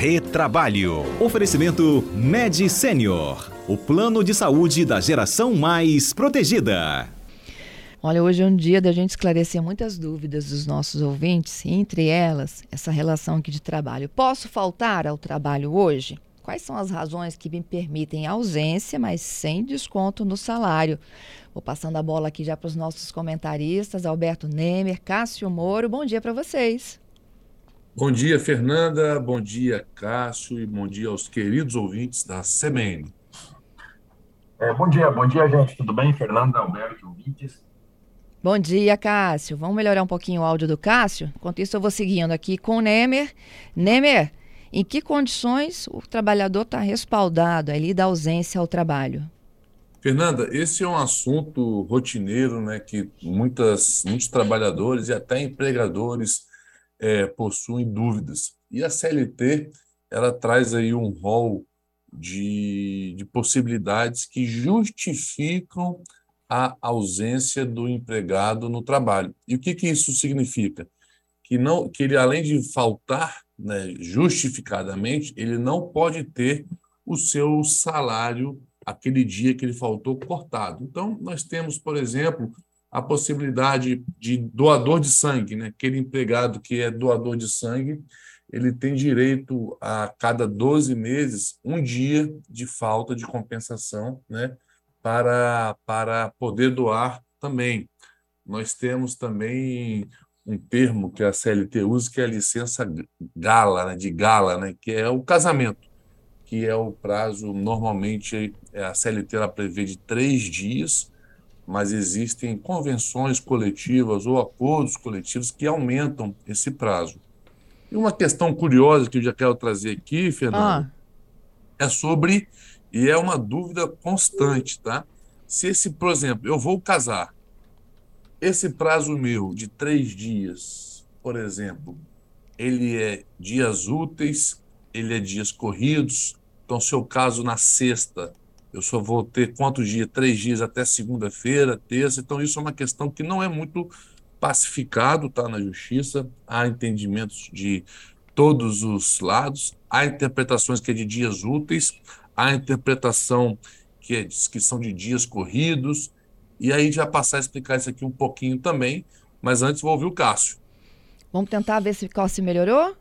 Retrabalho. Oferecimento Med Senior, o plano de saúde da geração mais protegida. Olha, hoje é um dia da gente esclarecer muitas dúvidas dos nossos ouvintes, entre elas, essa relação aqui de trabalho. Posso faltar ao trabalho hoje? Quais são as razões que me permitem ausência, mas sem desconto no salário? Vou passando a bola aqui já para os nossos comentaristas, Alberto Nemer, Cássio Moro. Bom dia para vocês. Bom dia, Fernanda. Bom dia, Cássio. E bom dia aos queridos ouvintes da CBN. É, bom dia, bom dia, gente. Tudo bem? Fernanda, Alberto, ouvintes. Bom dia, Cássio. Vamos melhorar um pouquinho o áudio do Cássio? Enquanto isso, eu vou seguindo aqui com o Nemer. Nemer, em que condições o trabalhador está respaldado ali da ausência ao trabalho? Fernanda, esse é um assunto rotineiro, né, que muitas, muitos trabalhadores e até empregadores é, possuem dúvidas. E a CLT, ela traz aí um rol de, de possibilidades que justificam a ausência do empregado no trabalho. E o que, que isso significa? Que, não, que ele, além de faltar né, justificadamente, ele não pode ter o seu salário aquele dia que ele faltou cortado. Então, nós temos, por exemplo, a possibilidade de doador de sangue, né? aquele empregado que é doador de sangue, ele tem direito a cada 12 meses um dia de falta de compensação, né? para, para poder doar também. Nós temos também um termo que a CLT usa, que é a licença gala, né, de gala, né, que é o casamento, que é o prazo, normalmente, é, a CLT ela prevê de três dias, mas existem convenções coletivas ou acordos coletivos que aumentam esse prazo. E uma questão curiosa que eu já quero trazer aqui, Fernando, ah. é sobre e é uma dúvida constante, tá? Se esse, por exemplo, eu vou casar, esse prazo meu de três dias, por exemplo, ele é dias úteis, ele é dias corridos. Então, se eu caso na sexta, eu só vou ter quantos dias? Três dias até segunda-feira, terça. Então, isso é uma questão que não é muito pacificado, tá? Na justiça. Há entendimentos de todos os lados. Há interpretações que é de dias úteis, a interpretação que, é, que são de dias corridos, e aí a gente vai passar a explicar isso aqui um pouquinho também, mas antes vou ouvir o Cássio. Vamos tentar ver se o Cássio melhorou?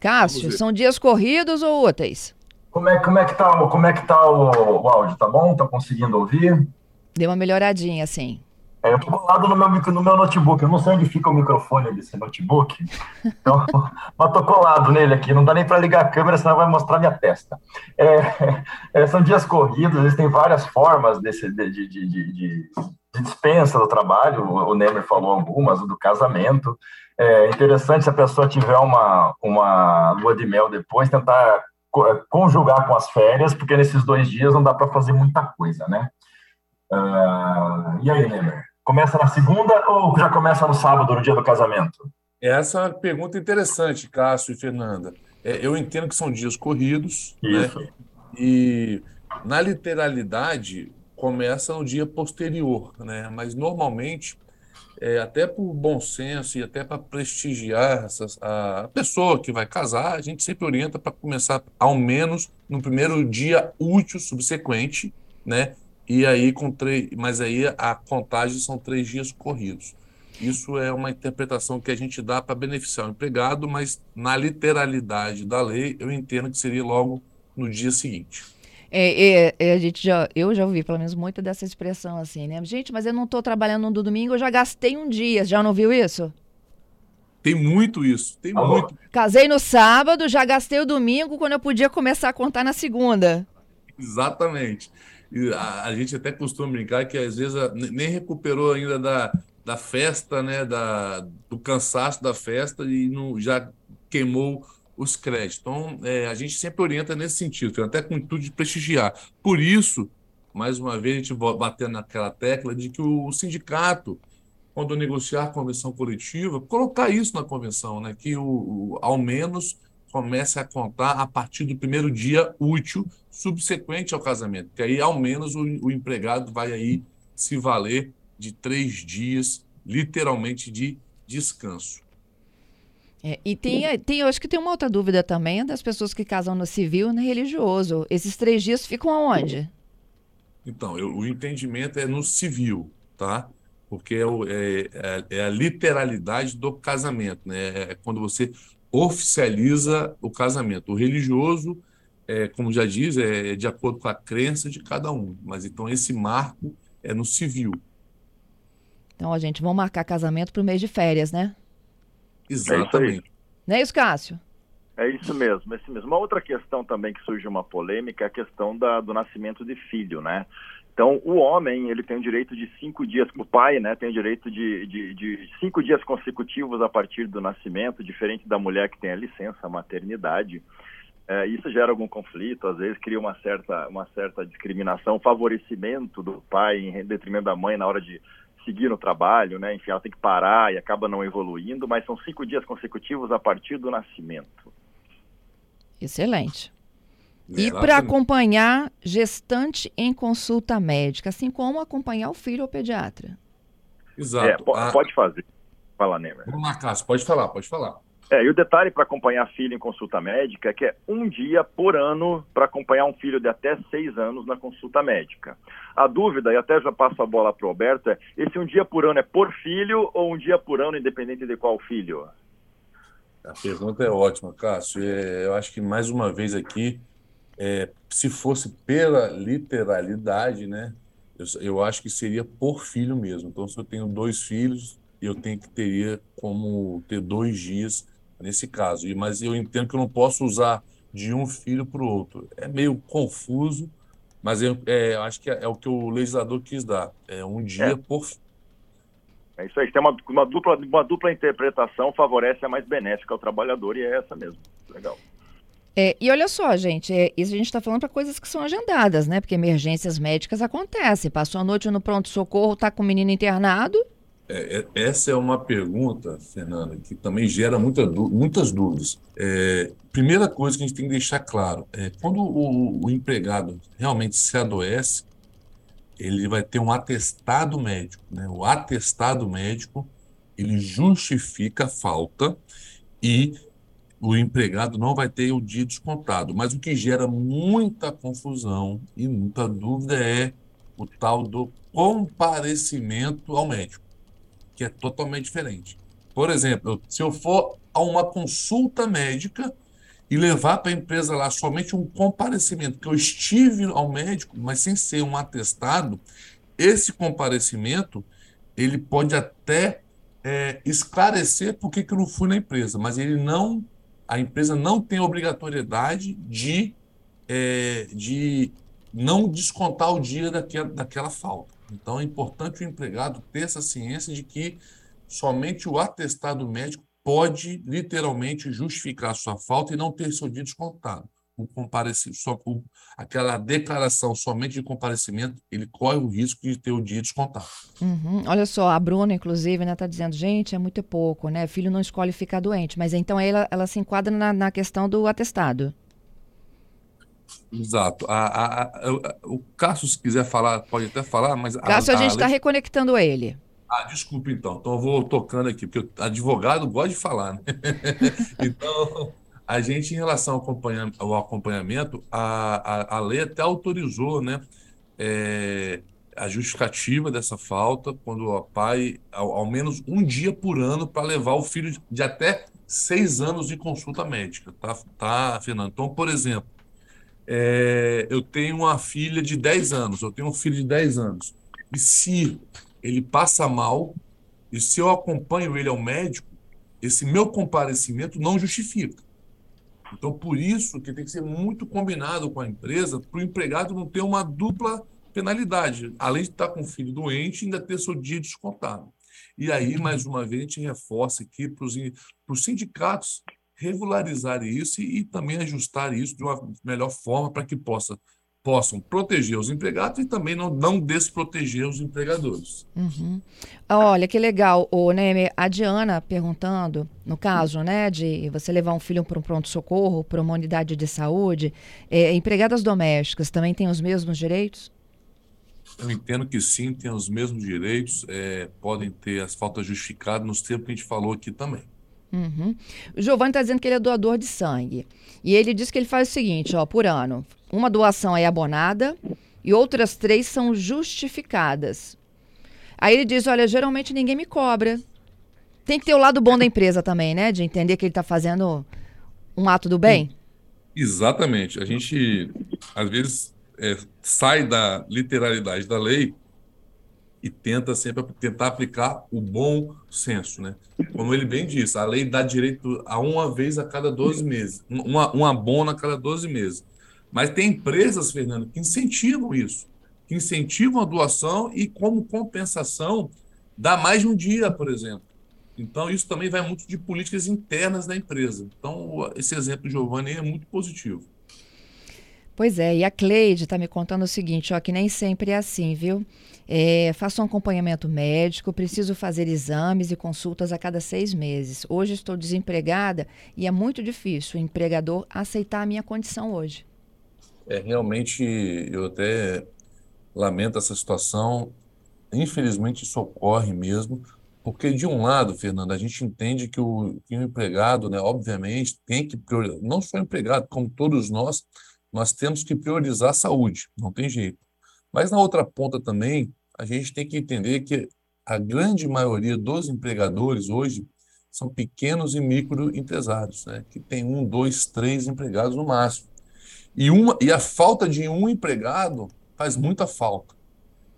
Cássio, são dias corridos ou úteis? Como é, como é que tá, como é que tá o, o áudio? Tá bom? Tá conseguindo ouvir? Deu uma melhoradinha, assim. É, eu tô colado no meu, no meu notebook. Eu não sei onde fica o microfone desse notebook. Então, mas tô colado nele aqui. Não dá nem para ligar a câmera, senão vai mostrar minha testa. É, é, são dias corridos, existem várias formas desse, de, de, de, de, dispensa do trabalho. O Nemer falou algumas, o do casamento. É interessante se a pessoa tiver uma, uma lua de mel depois, tentar conjugar com as férias, porque nesses dois dias não dá para fazer muita coisa, né? Uh, e aí, Nemer? Começa na segunda ou já começa no sábado, no dia do casamento? Essa é uma pergunta interessante, Cássio e Fernanda. É, eu entendo que são dias corridos, né? Isso. Né? E na literalidade começa no dia posterior, né? Mas normalmente, é, até por bom senso e até para prestigiar essas, a pessoa que vai casar, a gente sempre orienta para começar ao menos no primeiro dia útil subsequente, né? e aí com três, mas aí a contagem são três dias corridos. Isso é uma interpretação que a gente dá para beneficiar o empregado, mas na literalidade da lei eu entendo que seria logo no dia seguinte. É, é, é, a gente já, eu já ouvi pelo menos muito dessa expressão assim, né? Gente, mas eu não estou trabalhando no domingo, eu já gastei um dia. Já não viu isso? Tem muito isso, tem Alô? muito. Casei no sábado, já gastei o domingo quando eu podia começar a contar na segunda. Exatamente. E a, a, gente até costuma brincar que às vezes a, nem recuperou ainda da, da festa, né, da, do cansaço da festa e não, já queimou os créditos. Então, é, a gente sempre orienta nesse sentido, até com o intuito de prestigiar. Por isso, mais uma vez, a gente batendo naquela tecla de que o, sindicato, quando negociar a convenção coletiva, colocar isso na convenção, né, que o, o ao menos comece a contar a partir do primeiro dia útil subsequente ao casamento, que aí ao menos o, o empregado vai aí se valer de três dias, literalmente, de descanso. É, e tem, tem, eu acho que tem uma outra dúvida também das pessoas que casam no civil e no religioso. Esses três dias ficam aonde? Então, eu, o entendimento é no civil, tá? Porque é, o, é, é, é a literalidade do casamento, né? É quando você oficializa o casamento. O religioso, é, como já diz, é de acordo com a crença de cada um. Mas então esse marco é no civil. Então, a gente, vamos marcar casamento para o mês de férias, né? Exatamente. Não é isso, Cássio? É isso mesmo, é isso mesmo. Uma outra questão também que surge uma polêmica é a questão da, do nascimento de filho, né? Então, o homem, ele tem o direito de cinco dias, o pai, né, tem o direito de, de, de, cinco dias consecutivos a partir do nascimento, diferente da mulher que tem a licença maternidade. É, isso gera algum conflito, às vezes cria uma certa, uma certa discriminação, favorecimento do pai em detrimento da mãe na hora de seguir no trabalho, né? Enfim, ela tem que parar e acaba não evoluindo, mas são cinco dias consecutivos a partir do nascimento. Excelente. E para acompanhar gestante em consulta médica, assim como acompanhar o filho ao pediatra. Exato. É, pode, pode fazer. Fala, Nemer. Vamos lá, Cássio, pode falar, pode falar. É, e o detalhe para acompanhar filho em consulta médica é que é um dia por ano para acompanhar um filho de até seis anos na consulta médica. A dúvida, e até já passo a bola para o Alberto, é: esse um dia por ano é por filho ou um dia por ano, independente de qual filho? A pergunta é ótima, Cássio. É, eu acho que mais uma vez aqui, é, se fosse pela literalidade, né? Eu, eu acho que seria por filho mesmo. Então, se eu tenho dois filhos, eu tenho que teria como ter dois dias nesse caso. Mas eu entendo que eu não posso usar de um filho para o outro. É meio confuso, mas eu, é, acho que é, é, o que o legislador quis dar. É um dia é. por é isso aí, tem uma, uma, dupla, uma dupla interpretação favorece a mais benéfica ao trabalhador e é essa mesmo. Legal. É, e olha só, gente, é, isso a gente está falando para coisas que são agendadas, né? Porque emergências médicas acontecem. Passou a noite no pronto-socorro, está com o menino internado, é, é, essa é uma pergunta, Fernanda, que também gera muita, muitas dúvidas. É, primeira coisa que a gente tem que deixar claro é quando o, o empregado realmente se adoece, ele vai ter um atestado médico. Né? O atestado médico ele justifica a falta e o empregado não vai ter o dia descontado. Mas o que gera muita confusão e muita dúvida é o tal do comparecimento ao médico que é totalmente diferente. Por exemplo, se eu for a uma consulta médica e levar para a empresa lá somente um comparecimento, que eu estive ao médico, mas sem ser um atestado, esse comparecimento ele pode até é, esclarecer por que, que eu não fui na empresa, mas ele não, a empresa não tem obrigatoriedade de, é, de não descontar o dia daquela, daquela falta. Então é importante o empregado ter essa ciência de que somente o atestado médico pode literalmente justificar sua falta e não ter seu dia descontado. O comparecimento, só, o, aquela declaração somente de comparecimento, ele corre o risco de ter o dia descontado. Uhum. Olha só, a Bruna, inclusive, está né, dizendo, gente, é muito pouco, né? Filho não escolhe ficar doente, mas então ela, ela se enquadra na, na questão do atestado. Exato. A, a, a, o Cássio, se quiser falar, pode até falar, mas. Cássio, a, gente está reconectando ele. Ah, desculpa então. Então eu vou tocando aqui, porque o advogado gosta de falar, né? então, a gente, em relação ao acompanhamento, ao acompanhamento a, a, a lei até autorizou, né? É, a justificativa dessa falta quando o pai, ao, ao menos um dia por ano, para levar o filho de, de até seis anos de consulta médica, tá, tá, Fernando? Então, por exemplo, é, eu tenho uma filha de 10 anos, eu tenho um filho de 10 anos, e se ele passa mal, e se eu acompanho ele ao médico, esse meu comparecimento não justifica. Então, por isso que tem que ser muito combinado com a empresa para o empregado não ter uma dupla penalidade. Além de estar com o filho doente, ainda ter seu dia descontado. E aí, mais uma vez, a gente reforça aqui para os sindicatos regularizar isso e, e também ajustar isso de uma melhor forma para que possa possam proteger os empregados e também não, não desproteger os empregadores. Uhum. Olha, que legal, o Neme, a Diana perguntando, no caso, né, de você levar um filho para um pronto-socorro, para uma unidade de saúde, é, empregadas domésticas também têm os mesmos direitos? Eu entendo que sim, têm os mesmos direitos, é, podem ter as faltas justificadas nos termos que a gente falou aqui também. Uhum. O Giovanni está dizendo que ele é doador de sangue. E ele diz que ele faz o seguinte, ó, por ano. Uma doação é abonada e outras três são justificadas. Aí ele diz, olha, geralmente ninguém me cobra. Tem que ter o lado bom da empresa também, né? De entender que ele está fazendo um ato do bem. Exatamente. A gente, às vezes, é, sai da literalidade da lei e tenta sempre tentar aplicar o bom senso, né? Como ele bem disse, a lei dá direito a uma vez a cada 12 meses, uma, uma abono a cada 12 meses. Mas tem empresas, Fernando, que incentivam isso, que incentivam a doação e, como compensação, dá mais de um dia, por exemplo. Então, isso também vai muito de políticas internas da empresa. Então, esse exemplo do Giovanni é muito positivo. Pois é, e a Cleide está me contando o seguinte, ó, que nem sempre é assim, viu? É, faço um acompanhamento médico, preciso fazer exames e consultas a cada seis meses. Hoje estou desempregada e é muito difícil o empregador aceitar a minha condição hoje. É, realmente, eu até lamento essa situação. Infelizmente, isso ocorre mesmo, porque, de um lado, Fernando, a gente entende que o, que o empregado, né, obviamente, tem que priorizar, não só o empregado, como todos nós, nós temos que priorizar a saúde, não tem jeito. Mas na outra ponta também, a gente tem que entender que a grande maioria dos empregadores hoje são pequenos e microempresários, né? que tem um, dois, três empregados no máximo. E, uma, e a falta de um empregado faz muita falta.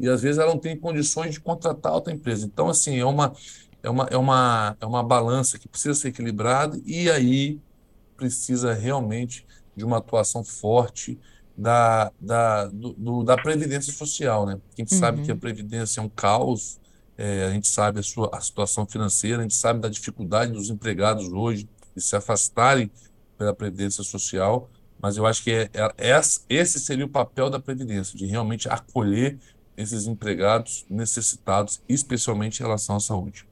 E às vezes ela não tem condições de contratar outra empresa. Então, assim, é uma, é uma, é uma, é uma balança que precisa ser equilibrada e aí precisa realmente de uma atuação forte da, da, do, do, da Previdência Social, né? A gente uhum. sabe que a uhum. Previdência é um caos, é, a gente sabe a, sua, a situação financeira, a gente sabe da dificuldade dos empregados hoje de se afastarem pela Previdência Social, mas eu acho que é, é, é, esse seria o papel da Previdência, de realmente acolher esses empregados necessitados, especialmente em relação à saúde.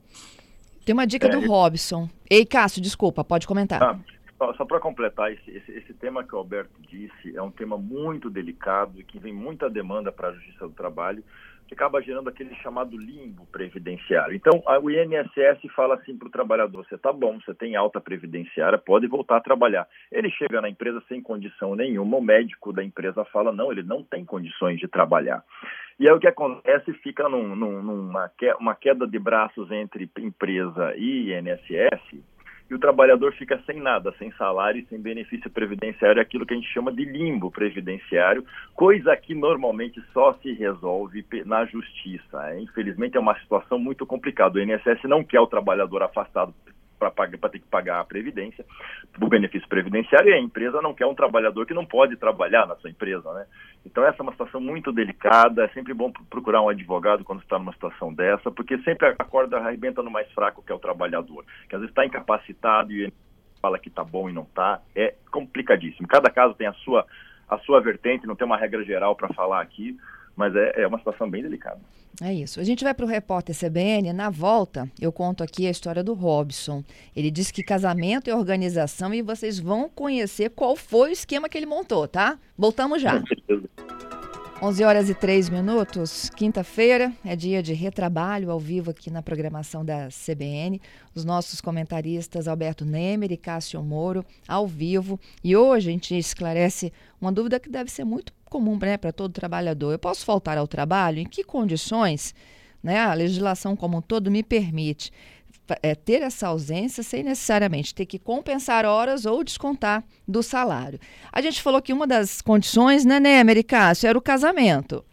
Tem uma dica do é, Robson. Ei, Cássio, desculpa, pode comentar. Ah, só, para completar, esse, esse, esse, tema que o Alberto disse é um tema muito delicado e que vem muita demanda para a Justiça do Trabalho, que acaba gerando aquele chamado limbo previdenciário. Então, a, o INSS fala assim para o trabalhador: você está bom, você tem alta previdenciária, pode voltar a trabalhar. Ele chega na empresa sem condição nenhuma, o médico da empresa fala: não, ele não tem condições de trabalhar. E aí o que acontece fica num, num, numa uma queda de braços entre empresa e INSS, e o trabalhador fica sem nada, sem salário sem benefício previdenciário, aquilo que a gente chama de limbo previdenciário, coisa que normalmente só se resolve na justiça. Infelizmente é uma situação muito complicada. O INSS não quer o trabalhador afastado para ter que pagar a previdência, o benefício previdenciário, e a empresa não quer um trabalhador que não pode trabalhar na sua empresa, né? Então essa é uma situação muito delicada, é sempre bom procurar um advogado quando está numa situação dessa, porque sempre a corda arrebenta no mais fraco que é o trabalhador, que às vezes está incapacitado e fala que está bom e não está, é complicadíssimo. Cada caso tem a sua a sua vertente, não tem uma regra geral para falar aqui, mas é, é uma situação bem delicada. É isso. A gente vai para o repórter CBN. Na volta, eu conto aqui a história do Robson. Ele disse que casamento é organização e vocês vão conhecer qual foi o esquema que ele montou, tá? Voltamos já. 11 horas e 3 minutos, quinta-feira, é dia de retrabalho ao vivo aqui na programação da CBN. Os nossos comentaristas Alberto Nemer e Cássio Moro ao vivo. E hoje a gente esclarece uma dúvida que deve ser muito comum né, para todo trabalhador. Eu posso faltar ao trabalho? Em que condições né, a legislação como um todo me permite é, ter essa ausência sem necessariamente ter que compensar horas ou descontar do salário? A gente falou que uma das condições, né, né, Americácio, era o casamento.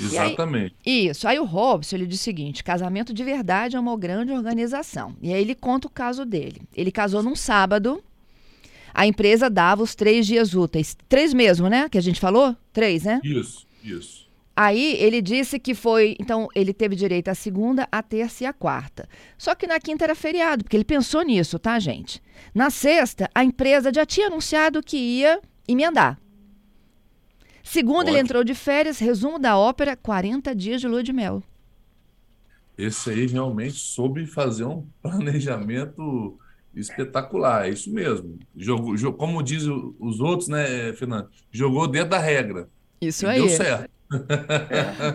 Exatamente. Aí, isso. Aí o Robson, ele diz o seguinte, casamento de verdade é uma grande organização. E aí ele conta o caso dele. Ele casou num sábado, a empresa dava os três dias úteis. Três mesmo, né? Que a gente falou? Três, né? Isso, isso. Aí ele disse que foi. Então, ele teve direito à segunda, à terça e à quarta. Só que na quinta era feriado, porque ele pensou nisso, tá, gente? Na sexta, a empresa já tinha anunciado que ia emendar. Segunda, Ótimo. ele entrou de férias, resumo da ópera: 40 dias de lua de mel. Esse aí realmente soube fazer um planejamento espetacular, é isso mesmo. Jogou, jogou, como diz os outros, né, Fernando? Jogou dentro da regra. Isso aí. Deu certo.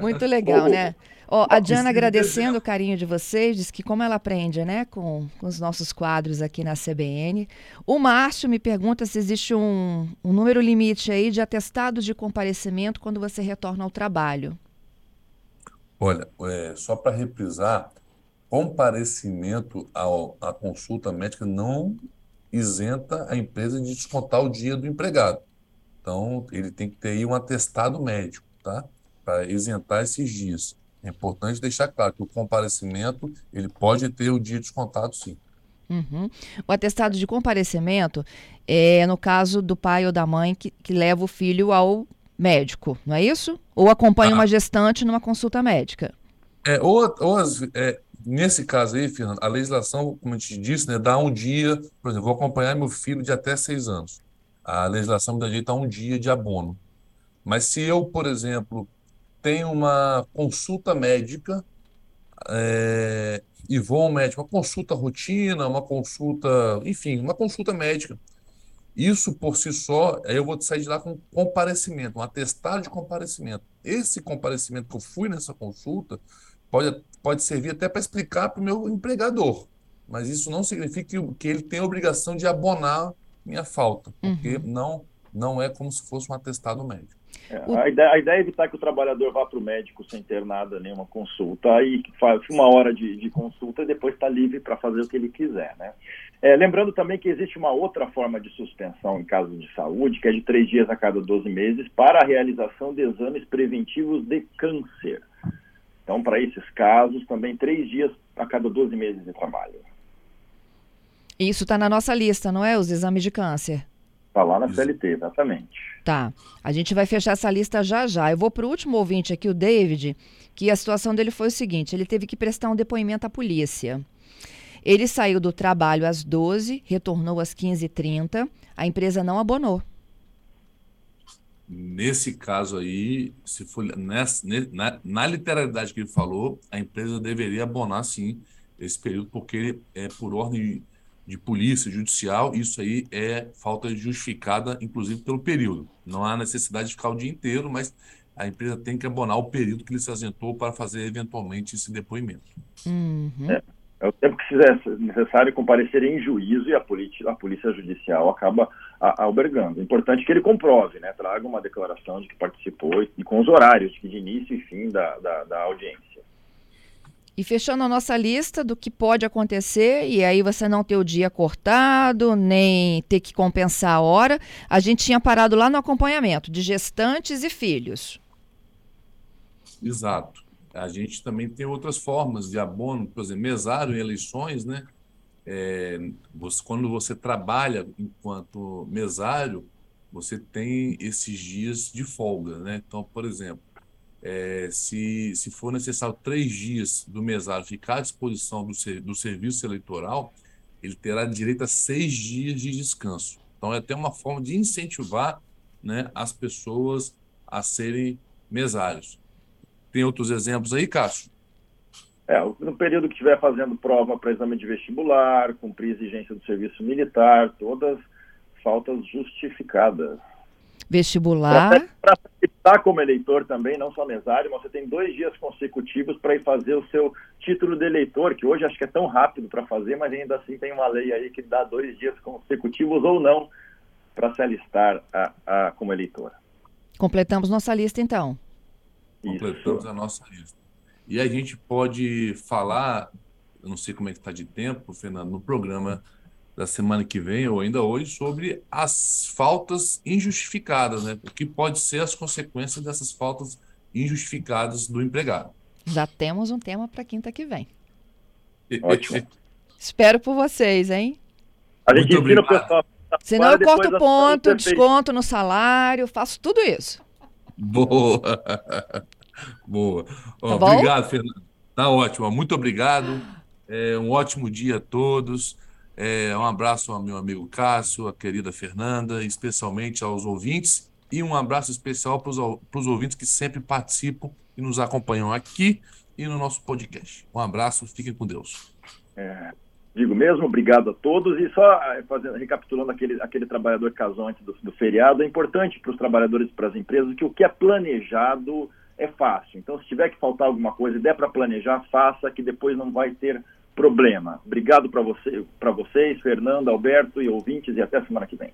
Muito legal, né? Oh, a Diana agradecendo o carinho de vocês, diz que como ela aprende, né, com, com os nossos quadros aqui na CBN. O Márcio me pergunta se existe um, um número limite aí de atestados de comparecimento quando você retorna ao trabalho. Olha, é, só para reprisar, comparecimento ao, à consulta médica não isenta a empresa de descontar o dia do empregado. Então, ele tem que ter aí um atestado médico, tá? Para isentar esses dias. É importante deixar claro que o comparecimento ele pode ter o dia descontado, sim. Uhum. O atestado de comparecimento é no caso do pai ou da mãe que, que leva o filho ao médico, não é isso? Ou acompanha ah. uma gestante numa consulta médica? É, ou, ou é, nesse caso aí, Fernando, a legislação, como a gente disse, né, dá um dia, por exemplo, vou acompanhar meu filho de até seis anos. A legislação me dá direito a um dia de abono. Mas se eu, por exemplo, tenho uma consulta médica é, e vou ao médico, uma consulta rotina, uma consulta, enfim, uma consulta médica. Isso por si só, aí eu vou sair de lá com comparecimento, um atestado de comparecimento. Esse comparecimento que eu fui nessa consulta pode, pode servir até para explicar para o meu empregador, mas isso não significa que, que ele tem a obrigação de abonar minha falta, porque uhum. não, não é como se fosse um atestado médico. É, a, ideia, a, ideia, é evitar que o trabalhador vá para o médico sem ter nada, nenhuma consulta, aí faz uma hora de, de consulta e depois está livre para fazer o que ele quiser. Né? É, lembrando também que existe uma outra forma de suspensão em caso de saúde, que é de três dias a cada 12 meses, para a realização de exames preventivos de câncer. Então, para esses casos, também três dias a cada 12 meses de trabalho. Isso está na nossa lista, não é? Os exames de câncer. Está lá na CLT, exatamente. Tá. A gente vai fechar essa lista já já. Eu vou para o último ouvinte aqui, o David, que a situação dele foi o seguinte: ele teve que prestar um depoimento à polícia. Ele saiu do trabalho às 12, retornou às 15h30, a empresa não abonou. Nesse caso aí, se for nessa, na, na literalidade que ele falou, a empresa deveria abonar sim esse período, porque é por ordem de polícia judicial, isso aí é falta justificada, inclusive pelo período. Não há necessidade de ficar o dia inteiro, mas a empresa tem que abonar o período que ele se ausentou para fazer eventualmente esse depoimento. Uhum. É, é, o tempo que seja necessário comparecer em juízo e a polícia, a polícia judicial acaba a, albergando. O importante é que ele comprove, né, traga uma declaração de que participou e com os horários de início e fim da, da, da audiência. E fechando a nossa lista do que pode acontecer, e aí você não ter o dia cortado, nem ter que compensar a hora, a gente tinha parado lá no acompanhamento de gestantes e filhos. Exato. A gente também tem outras formas de abono, por exemplo, mesário em eleições, né? É, você, quando você trabalha enquanto mesário, você tem esses dias de folga, né? Então, por exemplo, é, se, se for necessário três dias do mesário ficar à disposição do, do serviço eleitoral, ele terá direito a seis dias de descanso. Então, é até uma forma de incentivar né, as pessoas a serem mesários. Tem outros exemplos aí, Cássio? É, no período que estiver fazendo prova para exame de vestibular, cumprir exigência do serviço militar, todas faltas justificadas. Vestibular. Para estar como eleitor também, não só mesário, você tem dois dias consecutivos para ir fazer o seu título de eleitor, que hoje acho que é tão rápido para fazer, mas ainda assim tem uma lei aí que dá dois dias consecutivos ou não para se alistar a, a, como eleitor. Completamos nossa lista então. Completamos Isso. a nossa lista. E a gente pode falar, eu não sei como é que está de tempo, Fernando, no programa da semana que vem, ou ainda hoje, sobre as faltas injustificadas, né? O que pode ser as consequências dessas faltas injustificadas do empregado. Já temos um tema para quinta que vem. Ótimo. Espero por vocês, hein? A gente ensina o pessoal. Senão eu corto ponto, desconto no salário, faço tudo isso. Boa. Boa. Tá obrigado, Fernando. Tá ótimo. Muito obrigado. É, um ótimo dia a todos. É, um abraço ao meu amigo Cássio, a querida Fernanda, especialmente aos ouvintes, e um abraço especial para os ouvintes que sempre participam e nos acompanham aqui e no nosso podcast. Um abraço, fiquem com Deus. É, digo mesmo, obrigado a todos. E só é, fazendo, recapitulando aquele, aquele trabalhador antes do, do feriado, é importante para os trabalhadores e para as empresas que o que é planejado é fácil. Então, se tiver que faltar alguma coisa e der para planejar, faça, que depois não vai ter problema. Obrigado para você, vocês, Fernando, Alberto e ouvintes, e até semana que vem.